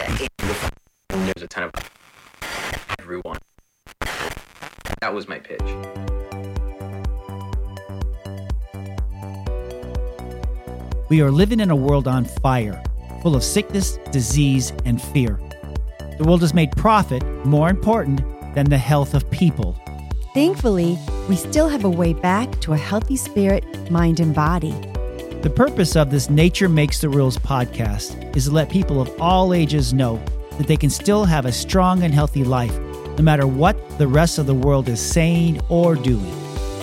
it. There's a ton of everyone. That was my pitch. We are living in a world on fire, full of sickness, disease, and fear. The world has made profit more important than the health of people. Thankfully, we still have a way back to a healthy spirit, mind, and body. The purpose of this Nature Makes the Rules podcast is to let people of all ages know that they can still have a strong and healthy life, no matter what the rest of the world is saying or doing.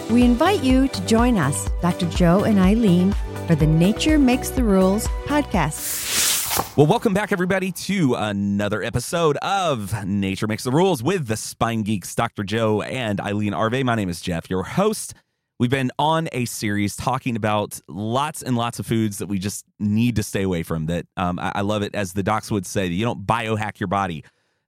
We invite you to join us, Dr. Joe and Ilene, for the Nature Makes the Rules podcast. Well, welcome back, everybody, to another episode of Nature Makes the Rules with the Spine Geeks, Dr. Joe and Ilene Arvay. My name is Jeff, your host. We've been on a series talking about lots and lots of foods that we just need to stay away from. That um, I, I love it, as the docs would say, you don't biohack your body.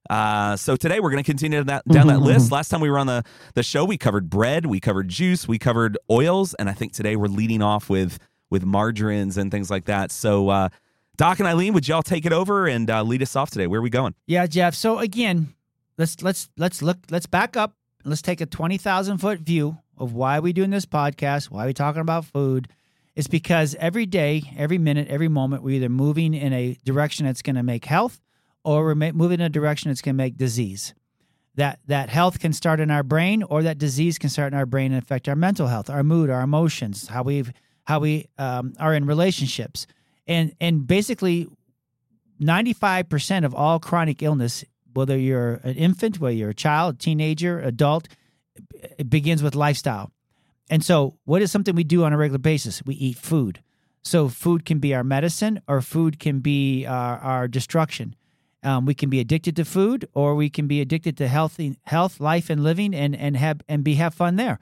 Uh, so today we're going to continue that, down that list. Last time we were on the, the show, we covered bread, we covered juice, we covered oils, and I think today we're leading off with with margarines and things like that. So, uh, Doc and Ilene, would y'all take it over and uh, lead us off today? Where are we going? Yeah, Jeff. So again, let's let's let's look. Let's back up. Let's take a twenty thousand foot view of why we doing this podcast. Why we talking about food? It's because every day, every minute, every moment, we're either moving in a direction that's going to make health, or we're moving in a direction that's going to make disease. That that health can start in our brain, or that disease can start in our brain and affect our mental health, our mood, our emotions, how we how we um, are in relationships, and and basically 95% of all chronic illness, whether you're an infant, whether you're a child, teenager, adult, it begins with lifestyle. And so, what is something we do on a regular basis? We eat food. So, food can be our medicine, or food can be our, our destruction. Um, we can be addicted to food, or we can be addicted to healthy health, life, and living, and and have and be have fun there.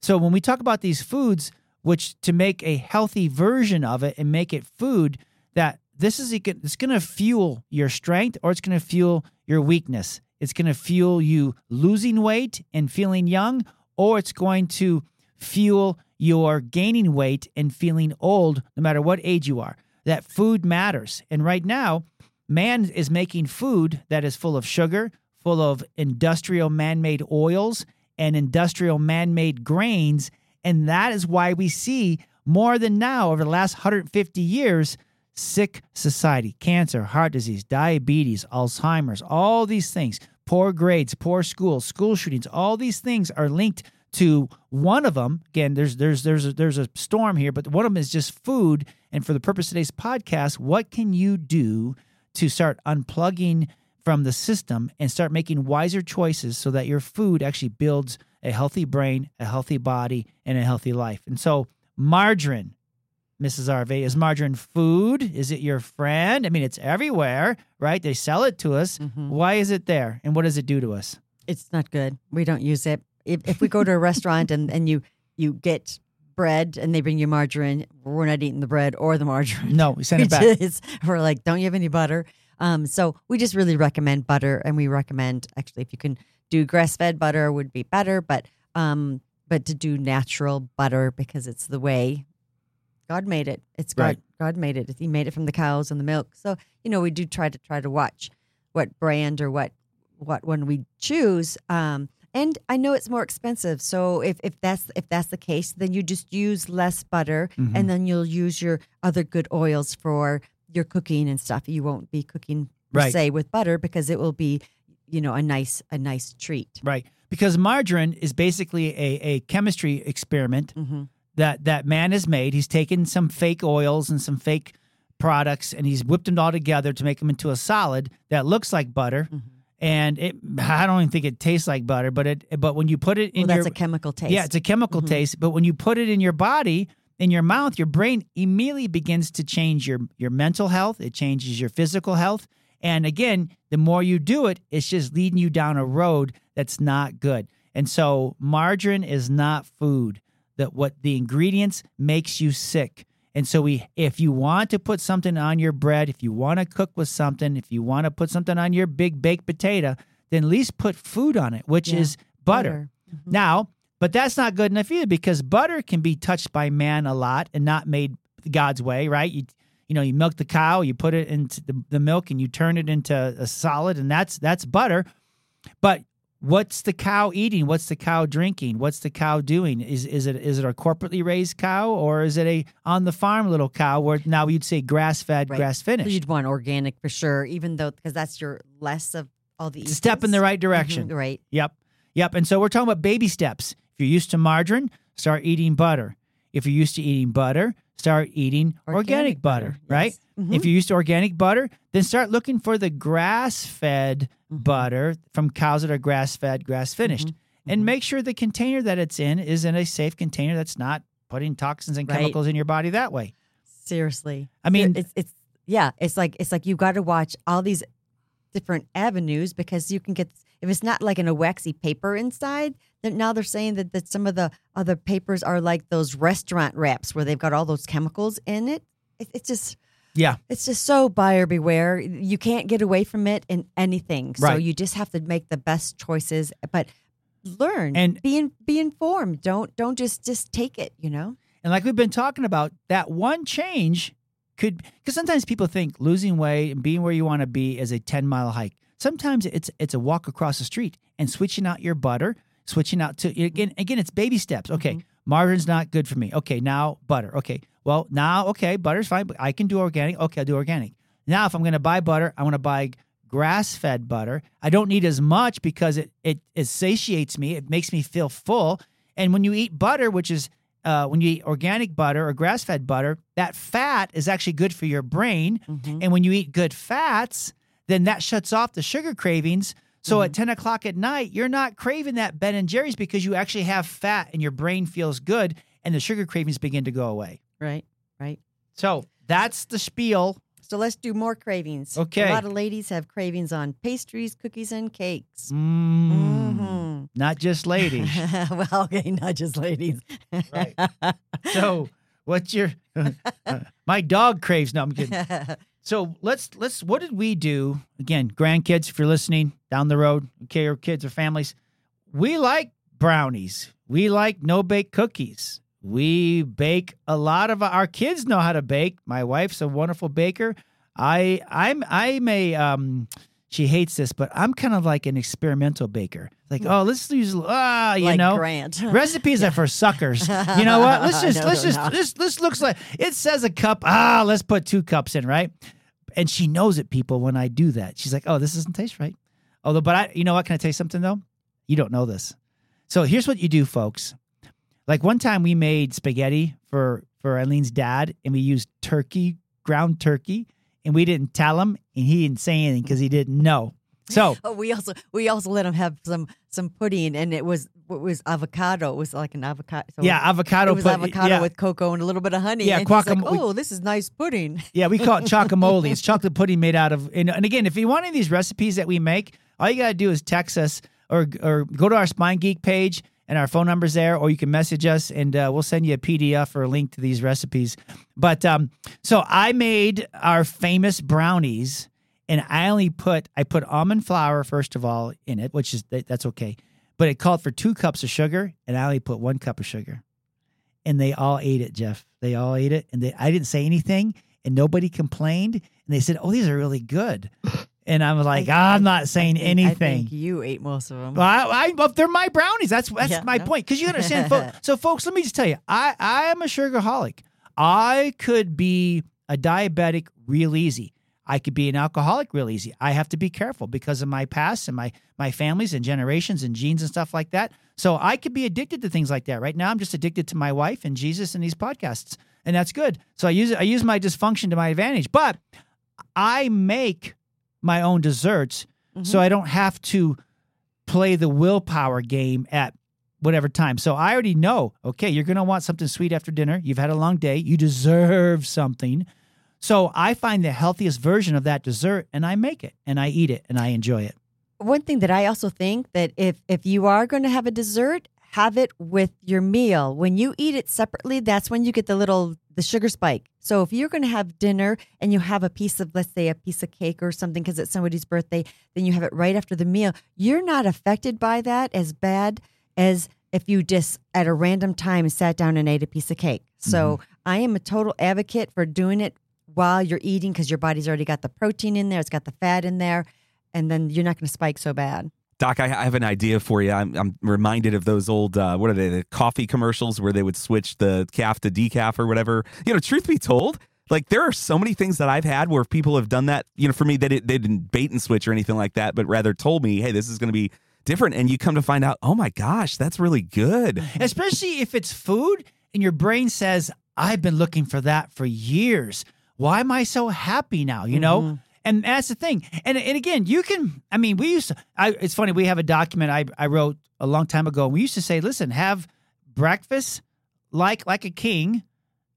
So, when we talk about these foods, which to make a healthy version of it and make it food that this is it's going to fuel your strength or it's going to fuel your weakness. It's going to fuel you losing weight and feeling young, or it's going to fuel your gaining weight and feeling old, no matter what age you are. That food matters. And right now, man is making food that is full of sugar, full of industrial man made oils and industrial man made grains. And that is why we see more than now over the last 150 years sick society, cancer, heart disease, diabetes, Alzheimer's, all these things, poor grades, poor schools, school shootings, all these things are linked to one of them. Again, there's there's there's a, there's a storm here, but one of them is just food. And for the purpose of today's podcast, what can you do to start unplugging from the system and start making wiser choices so that your food actually builds a healthy brain, a healthy body, and a healthy life? And so, margarine, Mrs. Arvay. is margarine food? Is it your friend? I mean, it's everywhere, right? They sell it to us. Why is it there? And what does it do to us? It's not good. We don't use it. If, if we go to a restaurant and, and you you get bread and they bring you margarine, we're not eating the bread or the margarine. No, we send it back. just- we're like, don't you have any butter? Um, so we just really recommend butter, and we recommend actually if you can do grass fed butter would be better, but um, but to do natural butter because it's the way God made it. It's God. Right. God made it. He made it from the cows and the milk. So you know we do try to try to watch what brand or what what one we choose. Um, and I know it's more expensive. So if, if that's if that's the case, then you just use less butter, Mm-hmm. and then you'll use your other good oils for your cooking and stuff. You won't be cooking Right. se with butter because it will be, you know, a nice a nice treat. Right. Because margarine is basically a, a chemistry experiment Mm-hmm. That, that man has made. He's taken some fake oils and some fake products and he's whipped them all together to make them into a solid that looks like butter. Mm-hmm. And it, I don't even think it tastes like butter, but it, but when you put it in Well, that's your, a chemical taste. yeah, it's a chemical taste. But when you put it in your body, in your mouth, your brain immediately begins to change your your mental health. It changes your physical health. And again, the more you do it, it's just leading you down a road that's not good. And so margarine is not food. That what the ingredients makes you sick. And so we if you want to put something on your bread, if you want to cook with something, if you want to put something on your big baked potato, then at least put food on it, which Yeah, is butter. Mm-hmm. Now, but that's not good enough either because butter can be touched by man a lot and not made God's way, right? You you know, you milk the cow, you put it into the, the milk, and you turn it into a solid, and that's that's butter. What's the cow eating? What's the cow drinking? What's the cow doing? Is is it is it a corporately raised cow or is it a on the farm little cow where now you'd say grass fed, Right. grass finished? You'd want organic for sure, even though because that's your less of all the step in the right direction. Mhm, right. Yep. Yep. And so we're talking about baby steps. If you're used to margarine, start eating butter. If you're used to eating butter, start eating organic, Organic butter, butter, right? yes. Mhm. If you're used to organic butter, then start looking for the grass fed Mhm. butter from cows that are grass fed, grass finished. Mhm. And Mhm. make sure the container that it's in is in a safe container that's not putting toxins and Right. chemicals in your body that way. Seriously. I mean, it's it's yeah, it's like it's like you got to watch all these different avenues because you can get if it's not like in a waxy paper inside. Then now they're saying that that some of the other papers are like those restaurant wraps where they've got all those chemicals in it. it it's just yeah. it's just so buyer beware. You can't get away from it in anything. So Right. you just have to make the best choices, but learn And- be in, be informed. Don't don't just just take it. You know. And like we've been talking about, that one change could because sometimes people think losing weight and being where you want to be is a 10 mile hike. Sometimes it's it's a walk across the street and switching out your butter, switching out to again again it's baby steps. Okay, mm-hmm. margarine's not good for me. Okay, now butter. Okay, well now okay butter's fine, but I can do organic. Okay, I'll do organic. Now if I'm going to buy butter, I want to buy grass fed butter. I don't need as much because it, it it satiates me. It makes me feel full. And when you eat butter, which is uh, when you eat organic butter or grass fed butter, that fat is actually good for your brain. Mhm. And when you eat good fats, then that shuts off the sugar cravings. So at 10 o'clock at night, you're not craving that Ben and Jerry's because you actually have fat and your brain feels good and the sugar cravings begin to go away. Right. Right. So that's the spiel. So let's do more cravings. Okay. A lot of ladies have cravings on pastries, cookies, and cakes. Mm, Mhm. Not just ladies. well, okay, not just ladies. Right. so what's your my dog craves no i'm kidding so let's let's what did we do again grandkids if you're listening down the road okay or kids or families we like brownies we like no bake cookies we bake a lot of our kids know how to bake my wife's a wonderful baker i i'm i'm a um she hates this but i'm kind of like an experimental baker like oh let's use ah you like know Grant. Recipes are for suckers. You know what? Let's just No, let's no, just no. this this looks like it says a cup. Ah, let's put two cups in, right? And she knows it, people, when I do that. She's like, "Oh, this doesn't taste right." Although, but I, you know what? Can I tell you something though? You don't know this. So here's what you do, folks. Like one time we made spaghetti for for Ilene's dad, and we used turkey, ground turkey, and we didn't tell him, and he didn't say anything because he didn't know. So Oh, we also we also let him have some some pudding, and it was it was avocado. It was like an avocado. So yeah, avocado. it was put- avocado yeah. with cocoa and a little bit of honey. Yeah, he's like, oh, this is nice pudding. Yeah, we call it chocolate It's chocolate pudding made out of. And, and again, if you want any of these recipes that we make, all you gotta do is text us or or go to our Spine Geek page and our phone number's there, or you can message us and uh, we'll send you a PDF or a link to these recipes. But um, so I made our famous brownies, and I only put I put almond flour first of all in it, which is that's okay. But it called for two cups of sugar, and I only put one cup of sugar and they all ate it, Jeff. They all ate it, and they, I didn't say anything, and nobody complained. And they said, "Oh, these are really good," and I'm like, I- "I'm not saying I think- I anything." think you ate most of them. Well, I, I, they're my brownies. That's that's Yeah, my no. point. Because you understand, folks. So, folks, let me just tell you, I I am a sugarholic. I could be a diabetic real easy. I could be an alcoholic real easy. I have to be careful because of my past and my my families and generations and genes and stuff like that. So I could be addicted to things like that. Right now, I'm just addicted to my wife and Jesus and these podcasts, and that's good. So I use I use my dysfunction to my advantage. But I make my own desserts, mm-hmm. so I don't have to play the willpower game at whatever time. So I already know, okay, you're going to want something sweet after dinner. You've had a long day. You deserve something. So I find the healthiest version of that dessert and I make it and I eat it and I enjoy it. one thing that I also think that if if you are going to have a dessert, have it with your meal. When you eat it separately, that's when you get the little the sugar spike. So if you're going to have dinner and you have a piece of let's say a piece of cake or something because it's somebody's birthday, then you have it right after the meal. You're not affected by that as bad as if you just at a random time sat down and ate a piece of cake. So mm-hmm. I am a total advocate for doing it while you're eating because your body's already got the protein in there, it's got the fat in there, and then you're not going to spike so bad. Doc, I, I have an idea for you. I'm, I'm reminded of those old, uh, what are they, the coffee commercials where they would switch the calf to decaf or whatever. You know, truth be told, like there are so many things that I've had where people have done that. You know, for me, they, did, they didn't bait and switch or anything like that, but rather told me, hey, this is going to be different. And you come to find out, oh my gosh, that's really good. Especially if it's food and your brain says, I've been looking for that for years. Why am I so happy now? You know? Mm-hmm. And that's the thing. And and again, you can. I mean, we used to. I, it's funny. We have a document I I wrote a long time ago. And We used to say, listen, have breakfast like like a king,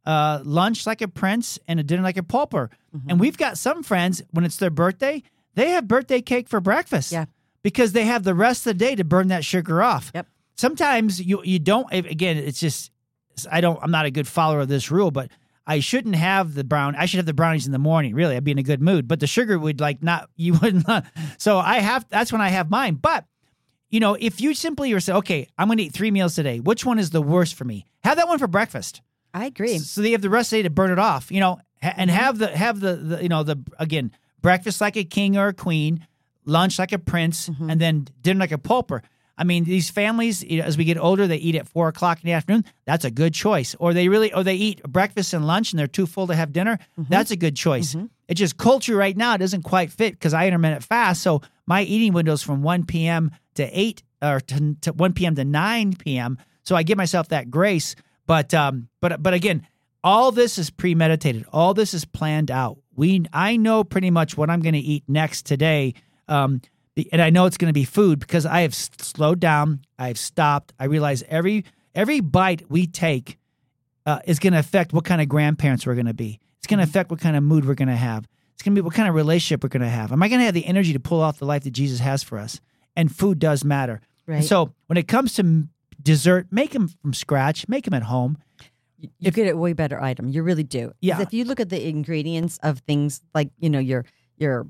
uh, lunch like a prince, and a dinner like a pauper. Mm-hmm. And we've got some friends when it's their birthday, they have birthday cake for breakfast. Yeah. Because they have the rest of the day to burn that sugar off. Yep. Sometimes you you don't. Again, it's just I don't. I'm not a good follower of this rule, but I shouldn't have the brown. I should have the brownies in the morning. Really, I'd be in a good mood. But the sugar would like not. You wouldn't. So I have. That's when I have mine. But you know, if you simply are say, okay, I'm going to eat three meals today. Which one is the worst for me? Have that one for breakfast. I agree. So they have the rest of the day to burn it off. You know, and mm-hmm. have the have the, the you know the again breakfast like a king or a queen, lunch like a prince, mm-hmm. and then dinner like a pauper. I mean, these families, you know, as we get older, they eat at four o'clock in the afternoon. That's a good choice. Or they really, or they eat breakfast and lunch, and they're too full to have dinner. That's a good choice. It's just culture right now. Doesn't quite fit because I intermittent fast, so my eating windows from one p.m. to eight or to, to one p.m. to nine p.m. So I give myself that grace. But um, but but again, all this is premeditated. All this is planned out. We I know pretty much what I'm going to eat next today. Um, and I know it's going to be food because I have slowed down. I've stopped. I realize every every bite we take uh, is going to affect what kind of grandparents we're going to be. It's going to affect what kind of mood we're going to have. It's going to be what kind of relationship we're going to have. Am I going to have the energy to pull off the life that Jesus has for us? And food does matter. And Right. so when it comes to dessert, make them from scratch. Make them at home. you get a way better item. You really do. Yeah. If you look at the ingredients of things like you know your your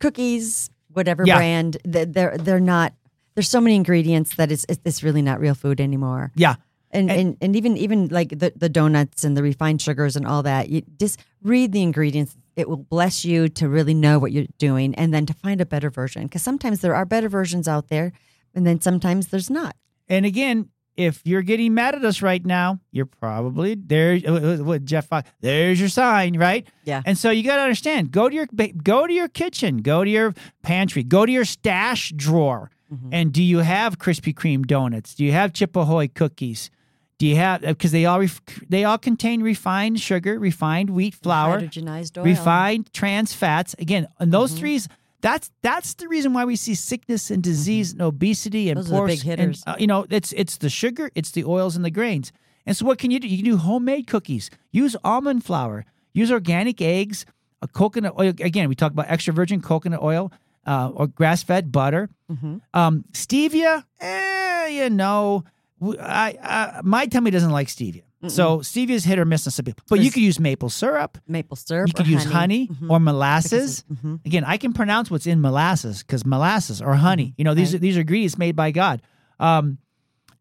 cookies, whatever Yeah. brand, they're they're not. There's so many ingredients that it's it's, really not real food anymore. Yeah. And, And- and and even even like the, the donuts and the refined sugars and all that, you just read the ingredients. It will bless you to really know what you're doing, and then to find a better version. Because sometimes there are better versions out there, and then sometimes there's not. And again, if you're getting mad at us right now, you're probably there. uh, uh, uh What Jeff? Fox, There's your sign, right? Yeah. And so you got to understand. Go to your go to your kitchen. Go to your pantry. Go to your stash drawer. Mm-hmm. And do you have Krispy Kreme donuts? Do you have Chip Ahoy cookies? Do you have uh, because they all ref, they all contain refined sugar, refined wheat flour, hydrogenized oil. refined trans fats. Again, and those mm-hmm. threes. That's that's the reason why we see sickness and disease and obesity and Those poor big s- and, hitters. uh, you know, it's it's the sugar, it's the oils and the grains. And so, what can you do? You can do homemade cookies. Use almond flour. Use organic eggs. A coconut oil. Again, we talk about extra virgin coconut oil uh, or grass fed butter. Mm-hmm. Um, stevia, eh, you know, I, I, my tummy doesn't like stevia. So stevia is hit or miss on some people. But you could use maple syrup. maple syrup. You could use honey, Mhm. or molasses. Mhm. Again, I can pronounce what's in molasses because molasses or honey. You know, these Right. are these are ingredients made by God. Um,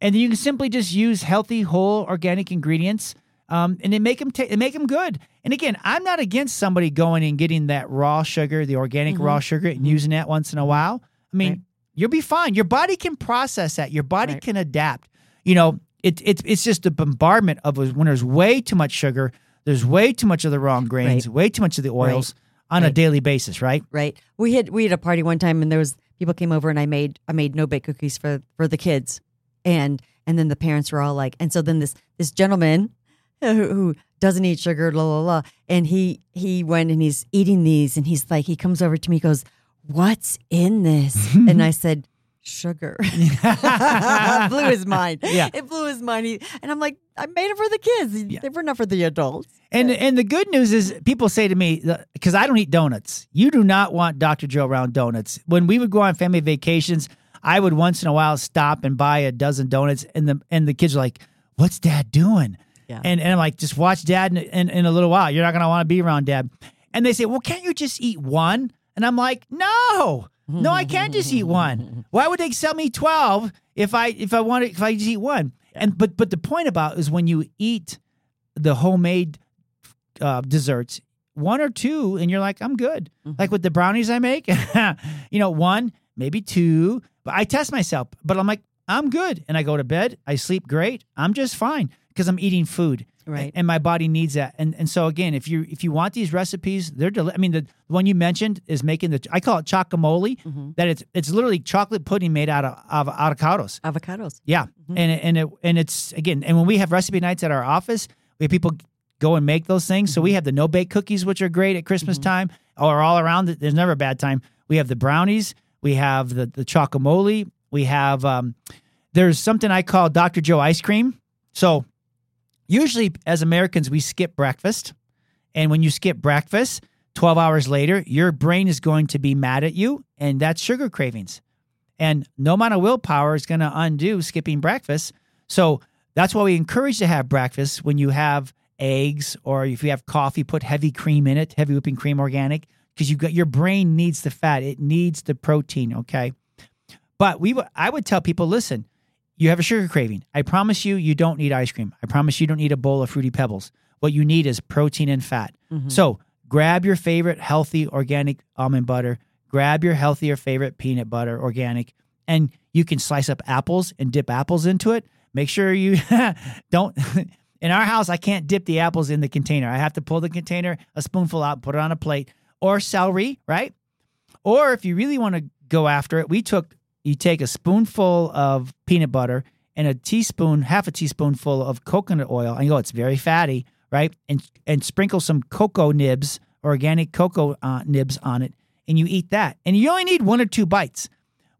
and then you can simply just use healthy, whole, organic ingredients, um, and they make them ta- make them good. And again, I'm not against somebody going and getting that raw sugar, the organic raw sugar, and using that once in a while. I mean, Right. you'll be fine. Your body can process that. Your body Right. can adapt. You know, it, it it's just a bombardment of when there's way too much sugar. There's way too much of the wrong grains, Right. way too much of the oils on a daily basis, right? right? We had we had a party one time, and there was people came over, and I made I made no bake cookies for for the kids, and and then the parents were all like, and so then this this gentleman who, who doesn't eat sugar, la la la, and he he went and he's eating these, and he's like, he comes over to me, goes, "What's in this?" and I said. Sugar blew his mind. Yeah. it blew his mind. He, and I'm like, I made it for the kids. Yeah. They were not for the adults. And and the good news is people say to me because I don't eat donuts. You do not want Dr. Joe around donuts. When we would go on family vacations, I would once in a while stop and buy a dozen donuts, and the and the kids are like, "What's Dad doing?" Yeah. And and I'm like, "Just watch Dad in, in, in a little while. You're not gonna want to be around Dad." And they say, "Well, can't you just eat one?" And I'm like, "No." No, I can't just eat one. Why would they sell me twelve if I if I want if I just eat one? And but but the point about is when you eat the homemade uh, desserts, one or two, and you're like, I'm good. Mhm. Like with the brownies I make, you know, one, maybe two, but I test myself, but I'm like, I'm good. And I go to bed, I sleep great, I'm just fine because I'm eating food. Right. And my body needs that. And and so again, if you if you want these recipes, they're deli- I mean the, the one you mentioned is making the I call it chocomole. Mhm. That it's it's literally chocolate pudding made out of, avocados. Avocados. Yeah, Mhm. and and it and it's again, and when we have recipe nights at our office, we have people go and make those things. So we have the no bake cookies, which are great at Christmas Mhm. time, or all around. There's never a bad time. We have the brownies. We have the the chocomole. We have um, there's something I call Dr. Joe ice cream. So usually as Americans, we skip breakfast, and when you skip breakfast, 12 hours later, your brain is going to be mad at you, and that's sugar cravings. And no amount of willpower is going to undo skipping breakfast. So that's why we encourage to have breakfast when you have eggs or if you have coffee, put heavy cream in it, heavy whipping cream organic, because you got your brain needs the fat, it needs the protein. Okay. But we, I would tell people, listen, you have a sugar craving. I promise you, you don't need ice cream. I promise you don't need a bowl of fruity pebbles. What you need is protein and fat. Mhm. So grab your favorite healthy organic almond butter, grab your healthier favorite peanut butter organic, and you can slice up apples and dip apples into it. Make sure you don't. In our house, I can't dip the apples in the container. I have to pull the container, a spoonful out, put it on a plate, or celery, right? Or if you really want to go after it, we took you take a spoonful of peanut butter and a teaspoon, half a teaspoonful of coconut oil. And you go, it's very fatty, right? And and sprinkle some cocoa nibs, organic cocoa uh, nibs on it, and you eat that. And you only need one or two bites.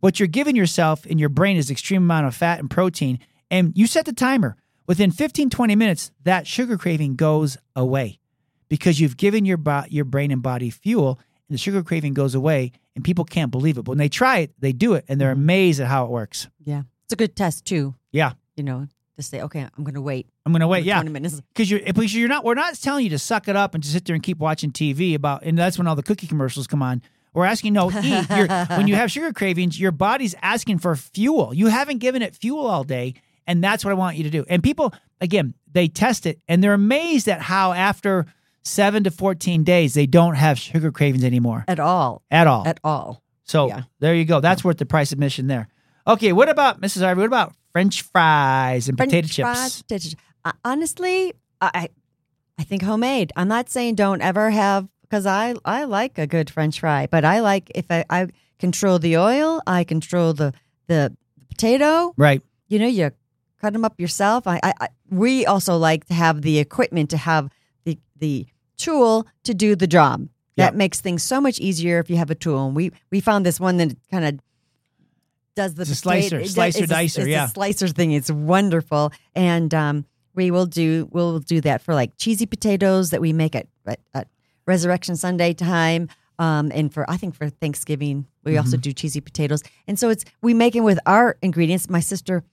What you're giving yourself in your brain is extreme amount of fat and protein, and you set the timer. Within 15, 20 minutes, that sugar craving goes away because you've given your bo- your brain and body fuel, the sugar craving goes away. And people can't believe it. But when they try it, they do it, and they're Mhm. amazed at how it works. Yeah. It's a good test too. Yeah. You know, to say, okay, I'm going to wait. I'm gonna wait. Yeah, 20 minutes. because you're because you're not. We're not telling you to suck it up and to sit there and keep watching TV about. And that's when all the cookie commercials come on. We're asking no eat. You're, when you have sugar cravings, your body's asking for fuel. You haven't given it fuel all day, and that's what I want you to do. And people, again, they test it and they're amazed at how after seven to fourteen days they don't have sugar cravings anymore At all. at all. At all. So Yeah. there you go. That's worth the price of admission there. Okay, what about Mrs. Arvay? What about French fries and French potato fries, chips? potato chips. Uh, honestly, I I- I think homemade. I'm not saying don't ever have because I I like a good French fry, but I like if I, I control the oil, I control the the potato. Right. You know, you cut them up yourself. I, I, I we also like to have the equipment to have the the tool to do the job. That Yeah. makes things so much easier if you have a tool. And we we found this one that kind of does the a slicer, it- slicer it's a- dicer, it's yeah. a slicer thing. It's wonderful, and um, we will do we'll do that for like cheesy potatoes that we make at at, at Resurrection Sunday time. Um, and for I think for Thanksgiving we Mm-hmm. also do cheesy potatoes, and so it's we make it with our ingredients. My sister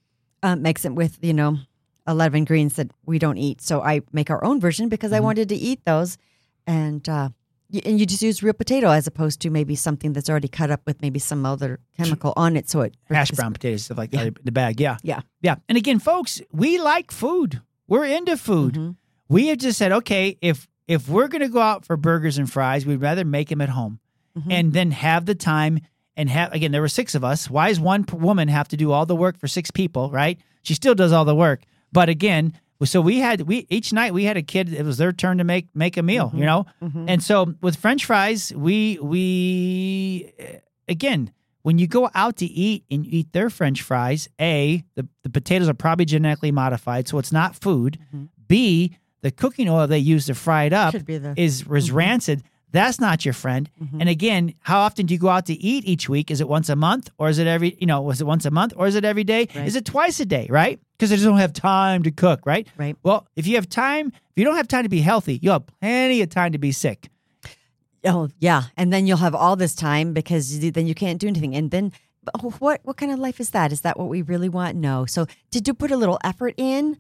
um, makes it with you know a lot of ingredients that we don't eat, so I make our own version because I Mhm. wanted to eat those, and uh, y- and you just use real potato as opposed to maybe something that's already cut up with maybe some other chemical on it, so it hash brown potatoes, stuff like Yeah. that. The bag, yeah, Yeah. yeah. And again, folks, we like food. We're into food. Mhm. We have just said, okay, if if we're going to go out for burgers and fries, we'd rather make them at home Mhm. and then have the time and have. Again, there were six of us. Why does one woman have to do all the work for six people? Right? She still does all the work, but again. So we had we each night we had a kid. It was their turn to make make a meal, you know. Mhm. And so with French fries, we we again when you go out to eat and you eat their French fries, a the, the potatoes are probably genetically modified, so it's not food. Mhm. B the cooking oil they use to fry it up is is Mhm. rancid. That's not your friend. Mhm. And again, how often do you go out to eat each week? Is it once a month, or is it every you know? Was it once a month, or is it every day? Right. Is it twice a day? Right? Because they just don't have time to cook. Right? right. Well, if you have time, if you don't have time to be healthy, you'll have plenty of time to be sick. Oh yeah, and then you'll have all this time because then you can't do anything. And then what what kind of life is that? Is that what we really want? No. So to do put a little effort in,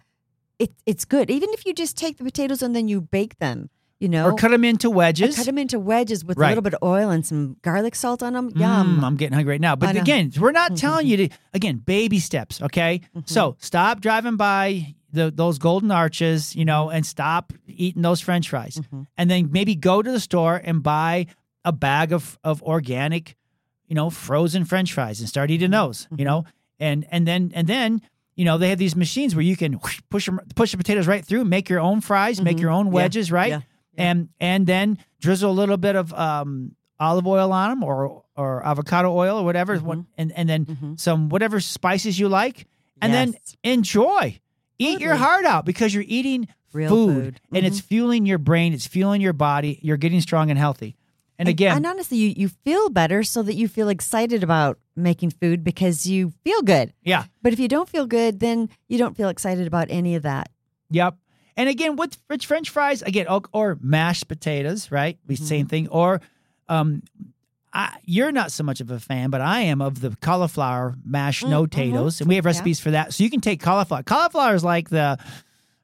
it it's good. Even if you just take the potatoes and then you bake them, you know, Or cut them into I wedges. cut them into wedges with Right. a little bit of oil and some garlic salt on them. Mm, Yum. I'm getting hungry right now. But again, we're not telling you to, again, baby steps, okay? Mhm. So stop driving by the those golden arches, you know, and stop eating those French fries, Mhm. and then maybe go to the store and buy a bag of of organic, you know, frozen French fries and start eating those, you know, and and then and then you know they have these machines where you can push them, push the potatoes right through, make your own fries, make Mhm. your own Yeah. wedges, right, Yeah. And and then drizzle a little bit of um, olive oil on them or or avocado oil or whatever, Mhm. and and then Mhm. some whatever spices you like, and then Yes. enjoy. Eat your heart out because you're eating Real food, food. and it's fueling your brain, it's fueling your body. You're getting strong and healthy. And again, and honestly, you, you feel better so that you feel excited about making food because you feel good. yeah, But if you don't feel good, then you don't feel excited about any of that. yep. And again, with French French fries, again, or, or mashed potatoes, right? The Mm-hmm. Same thing. Or, um, I, you're not so much of a fan, but I am of the cauliflower mashed Mm, no mhm. and we have recipes for that. So you can take cauliflower. Cauliflower is like the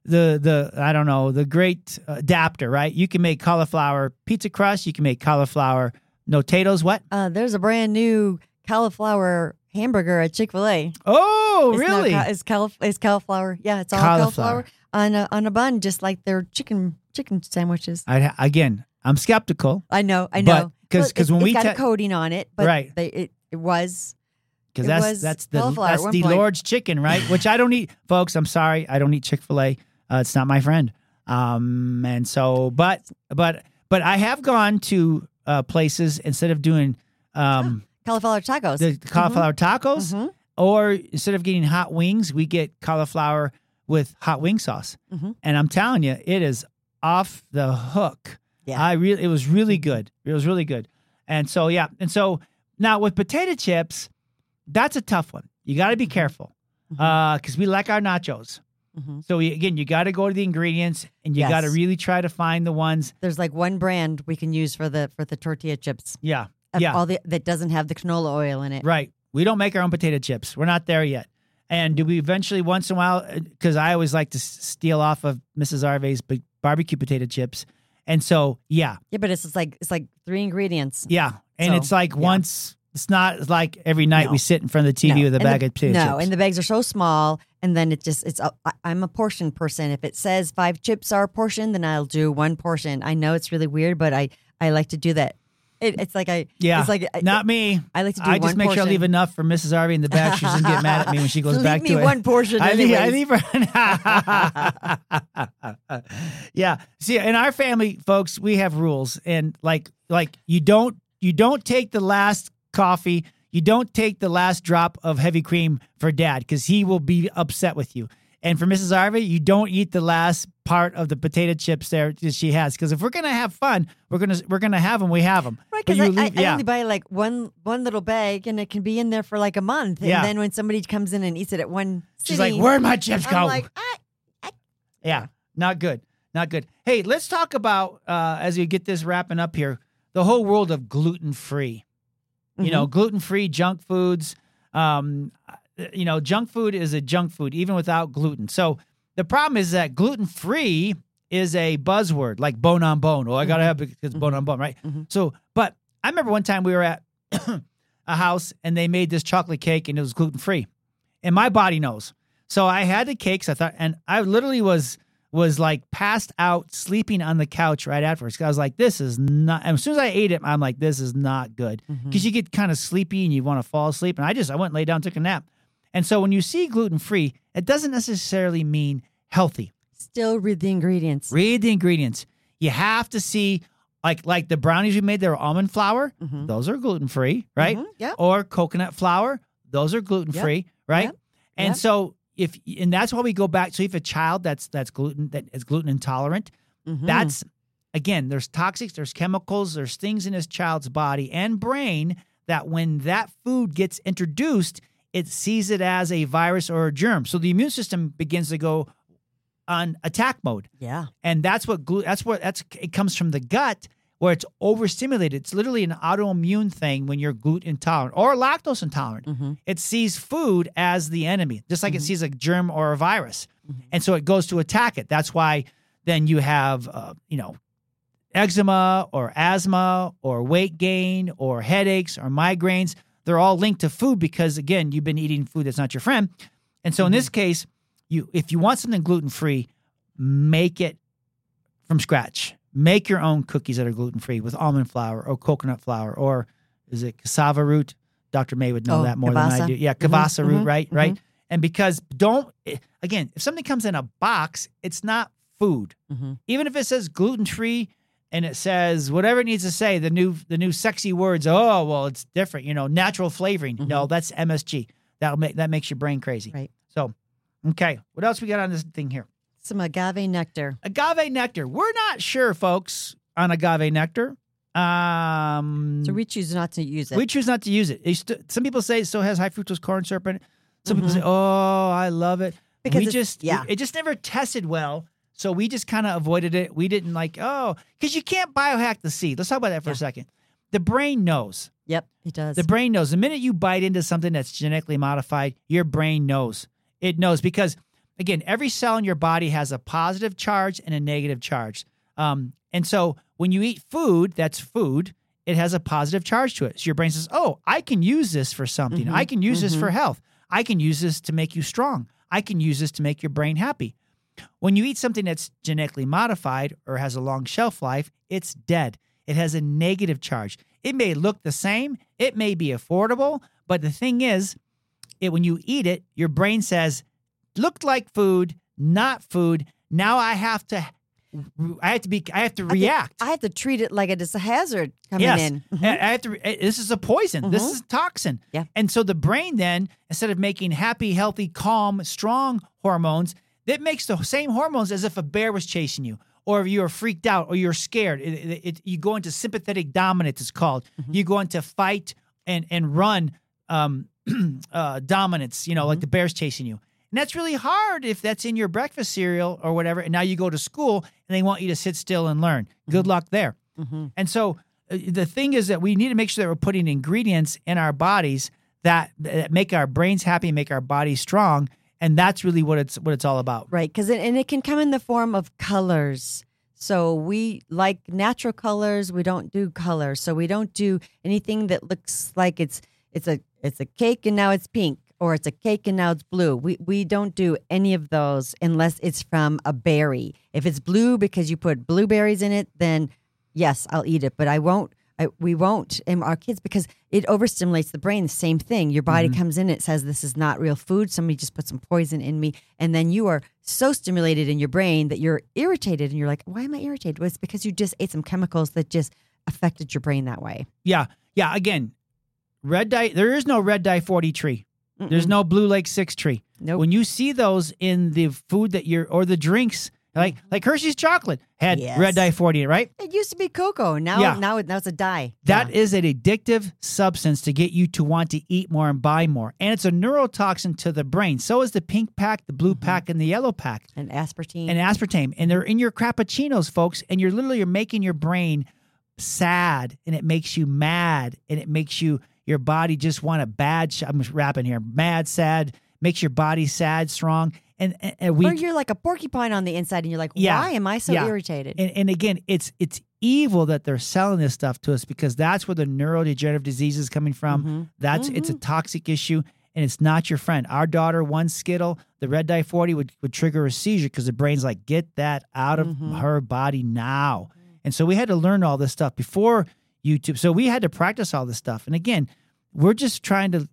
the the I don't know the great adapter, right? You can make cauliflower pizza crust. You can make cauliflower no potatoes. What? Uh, there's a brand new cauliflower hamburger at Chick fil A. Oh, really? Is, caulif- is cauliflower? Yeah, it's all Cauliflower. cauliflower, on a, on a bun, just like their chicken chicken sandwiches. I again, I'm skeptical I know, I know. 'cause- Well, 'cause it- when it's we got a coating on it, but Right. they, it, it was because that's that's the that's the point. Lord's chicken, right? Which I don't eat, folks. I'm sorry, I don't eat Chick Fil A. Uh, it's not my friend. Um, and so, but but but I have gone to uh, places instead of doing um cauliflower tacos. the cauliflower tacos, Mhm. or instead of getting hot wings, we get cauliflower with hot wing sauce. Mhm. And I'm telling you, it is off the hook. Yeah. I really, it was really good. It was really good. And so, yeah. And so now with potato chips, that's a tough one. You got to be careful because we like our nachos. Mhm. So we, again, you got to go to the ingredients and you Yes. got to really try to find the ones. There's like one brand we can use for the for the tortilla chips. Yeah. Yeah. all the that doesn't have the canola oil in it. Right. We don't make our own potato chips. We're not there yet. And do we eventually, once in a while, uh, because I always like to steal off of Mrs. Arvay's barbecue potato chips. And so, yeah, Yeah, but it's just like it's like three ingredients. yeah. And So, it's like yeah. once, it's not like every night No. we sit in front of the TV No. with a And bag the- of potato no, chips. and the bags are so small, and then it just it's. I- I'm a portion person. If it says five chips are a portion, then I'll do one portion. I know it's really weird, but I I like to do that. It, it's like I yeah. It's like not me. I like to do I just make sure I leave enough for Mrs. Arvay in the back. She doesn't get mad at me when she goes Leave back to it. one portion. I leave, I leave her. yeah. See, in our family, folks, we have rules, and like, like you don't, you don't take the last coffee, you don't take the last drop of heavy cream for Dad because he will be upset with you. And for Mrs. Arvay, you don't eat the last part of the potato chips there that she has because if we're gonna have fun, we're gonna we're gonna have them. We have them. Right, because I, you I, leave- I only buy like one one little bag, and it can be in there for like a month. And Yeah. then when somebody comes in and eats it at one, She's like, "Where'd my chips go?" I'm like, I, Yeah, not good. Not good. Hey, let's talk about uh, as we get this wrapping up here, the whole world of gluten free. You know, gluten free junk foods. Um, you know, junk food is a junk food even without gluten. So the problem is that gluten free is a buzzword like bone on bone. Oh, I gotta have it because bone on bone, right? Mhm. So, but I remember one time we were at a house and they made this chocolate cake and it was gluten free, and my body knows. So I had the cakes. I thought, and I literally was was like passed out, sleeping on the couch right afterwards. I was like, this is not. And as soon as I ate it, I'm like, this is not good Mm-hmm. because you get kind of sleepy and you want to fall asleep. And I just I went and lay down, took a nap. And so when you see gluten free, it doesn't necessarily mean healthy. still read the ingredients. Read the ingredients. You have to see like like the brownies we made. They were almond flour. Mhm. Those are gluten free, right? Mhm, yeah. Or coconut flour. Those are gluten free, right? Yep. And Yep. so if and that's why we go back. So if a child that's that's gluten that is gluten intolerant, Mhm. that's again there's toxics, there's chemicals, there's things in his child's body and brain that when that food gets introduced, it sees it as a virus or a germ. So the immune system begins to go on attack mode yeah. and that's what that's what that's it comes from the gut where it's overstimulated. It's literally an autoimmune thing when you're gluten intolerant or lactose intolerant. Mhm. It sees food as the enemy, just like it sees a germ or a virus, and so it goes to attack it. That's why then you have uh, you know eczema or asthma or weight gain or headaches or migraines. They're all linked to food because again you've been eating food that's not your friend, and so in this case you if you want something gluten free, make it from scratch. Make your own cookies that are gluten free with almond flour or coconut flour or is it cassava root? Dr. May would know Oh, that more than I kibasa. do. Yeah, Mhm, kavasa root, mhm, right? Right. And because don't eh, again, if something comes in a box, it's not food. Mhm. Even if it says gluten free and it says whatever it needs to say, the new the new sexy words. Oh well, it's different. You know, natural flavoring. No, that's MSG. That'll make that makes your brain crazy. Right. So, okay, what else we got on this thing here? Some agave nectar. Agave nectar. We're not sure, folks, on agave nectar. Um, So we choose not to use it. we choose not to use it. Some people say it still has high fructose corn syrup in it. Some people Mhm. say, "Oh, I love it," Because we just yeah. it, just never tested well. So we just kind of avoided it. We didn't like, oh, because you can't biohack the seed. Let's talk about that for a second. The brain knows. yep, it does. The brain knows. The minute you bite into something that's genetically modified, your brain knows. It knows because, again, every cell in your body has a positive charge and a negative charge. Um, and so when you eat food, that's food, it has a positive charge to it. So your brain says, oh, I can use this for something. Mhm, I can use this mhm. for health. I can use this to make you strong. I can use this to make your brain happy. When you eat something that's genetically modified or has a long shelf life, it's dead. It has a negative charge. It may look the same, it may be affordable, but the thing is, it when you eat it, your brain says, "Looked like food, not food. Now I have to, I have to be, I have to I react." I have to treat it like it is a hazard coming yes, in. Mhm. I have to. This is a poison. This Mhm. is toxin. Yeah. And so the brain then, instead of making happy, healthy, calm, strong hormones, that makes the same hormones as if a bear was chasing you, or if you are freaked out, or you're scared. It, it- it- you go into sympathetic dominance. It's called. Mm-hmm. You go into fight and and run um, uh, dominance. You know, Mm-hmm. like the bear's chasing you. And that's really hard if that's in your breakfast cereal or whatever. And now you go to school and they want you to sit still and learn. Good luck there. Mhm. And so uh, the thing is that we need to make sure that we're putting ingredients in our bodies that, that make our brains happy, make our bodies strong, and that's really what it's what it's all about. Right, because and it can come in the form of colors. So we like natural colors. We don't do color So we don't do anything that looks like it's it's a it's a cake and now it's pink, or it's a cake and now it's blue. We we don't do any of those unless it's from a berry. If it's blue because you put blueberries in it, then yes, I'll eat it. But I won't. I, we won't and our kids because it overstimulates the brain. The same thing. Your body mm-hmm. comes in, it says this is not real food. Somebody just put some poison in me, and then you are so stimulated in your brain that you're irritated, and you're like, "Why am I irritated?" Well, it's because you just ate some chemicals that just affected your brain that way. Yeah, yeah. Again, red dye. There is no red dye forty tree. There's Mm-mm. no Blue Lake Six tree. Nope. When you see those in the food that you're or the drinks, like mm-hmm. like Hershey's chocolate had Yes. red dye forty, in it, right? It used to be cocoa. Now, Yeah. now, now it's a dye. That Yeah. is an addictive substance to get you to want to eat more and buy more. And it's a neurotoxin to the brain. So is the pink pack, the blue mm-hmm. pack, and the yellow pack, and aspartame. and aspartame. And they're in your cappuccinos, folks. And you're literally you're making your brain sad and it makes you mad and it makes you your body just want a bad sh- I'm rapping here. Mad, sad, makes your body sad, strong. And, and, and we or you're like a porcupine on the inside, and you're like, Yeah. "Why am I so Yeah. irritated?" And, and again, it's it's evil that they're selling this stuff to us because that's where the neurodegenerative disease is coming from. Mhm. That's it's a toxic issue and it's not your friend. Our daughter, one Skittle, the red dye 40 would, would trigger a seizure because the brain's like, get that out of Mhm. her body now. And so we had to learn all this stuff before YouTube. So we had to practice all this stuff. And again, we're just trying to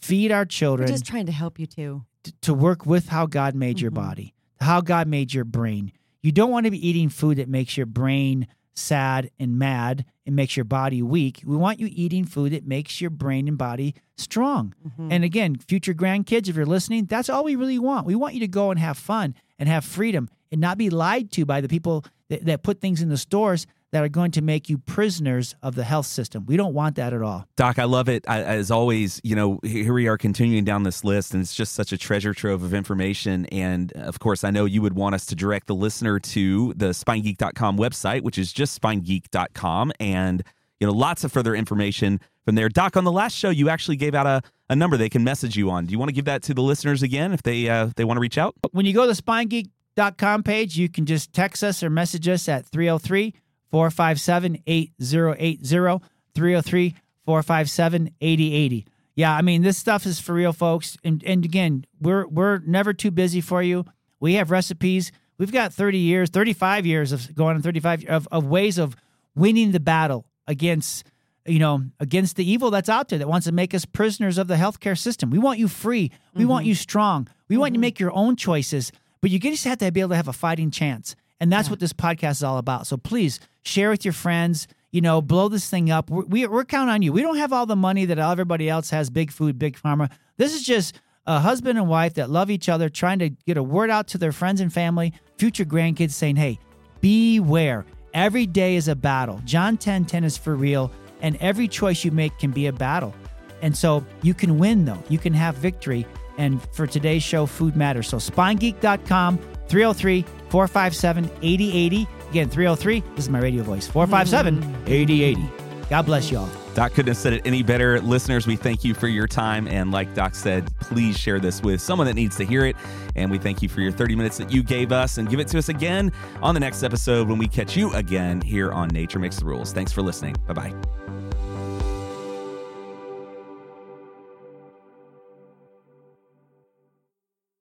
feed our children. We're children just trying to help you too. To work with how God made your Mhm. body, how God made your brain. You don't want to be eating food that makes your brain sad and mad and makes your body weak. We want you eating food that makes your brain and body strong. Mhm. And again, future grandkids, if you're listening, that's all we really want. We want you to go and have fun and have freedom and not be lied to by the people that, that put things in the stores that are going to make you prisoners of the health system. We don't want that at all. Doc, I love it. I, as always, you know, here we are continuing down this list, and it's just such a treasure trove of information. And of course, I know you would want us to direct the listener to the spinegeek.com website, which is just spinegeek.com. And, you know, lots of further information from there. Doc, on the last show, you actually gave out a, a number they can message you on. Do you want to give that to the listeners again if they uh, they want to reach out? when you go to the spinegeek.com page, you can just text us or message us at 303 457 8080. 303 457 8080. yeah, I mean, this stuff is for real, folks. And and again, we're we're never too busy for you. We have recipes. We've got 30 years, 35 years of going on 35 of, of ways of winning the battle against you know against the evil that's out there that wants to make us prisoners of the healthcare system. We want you free. We want mm-hmm. you strong. We want you to mm-hmm. make your own choices, but you just have to be able to have a fighting chance. And that's what this podcast is all about. So please share with your friends. You know, blow this thing up. We're, we, we're counting on you. We don't have all the money that everybody else has. Big food, big pharma. This is just a husband and wife that love each other, trying to get a word out to their friends and family, future grandkids, saying, "Hey, beware. Every day is a battle. John 10 10 is for real, and every choice you make can be a battle. And so you can win, though. You can have victory. And for today's show, food matters. So spinegeek.com, 303 457 8080. Again, 303, this is my radio voice, 457 8080. God bless you all. Doc couldn't have said it any better. Listeners, we thank you for your time. And like Doc said, please share this with someone that needs to hear it. And we thank you for your 30 minutes that you gave us and give it to us again on the next episode when we catch you again here on Nature Makes the Rules. Thanks for listening. Bye bye.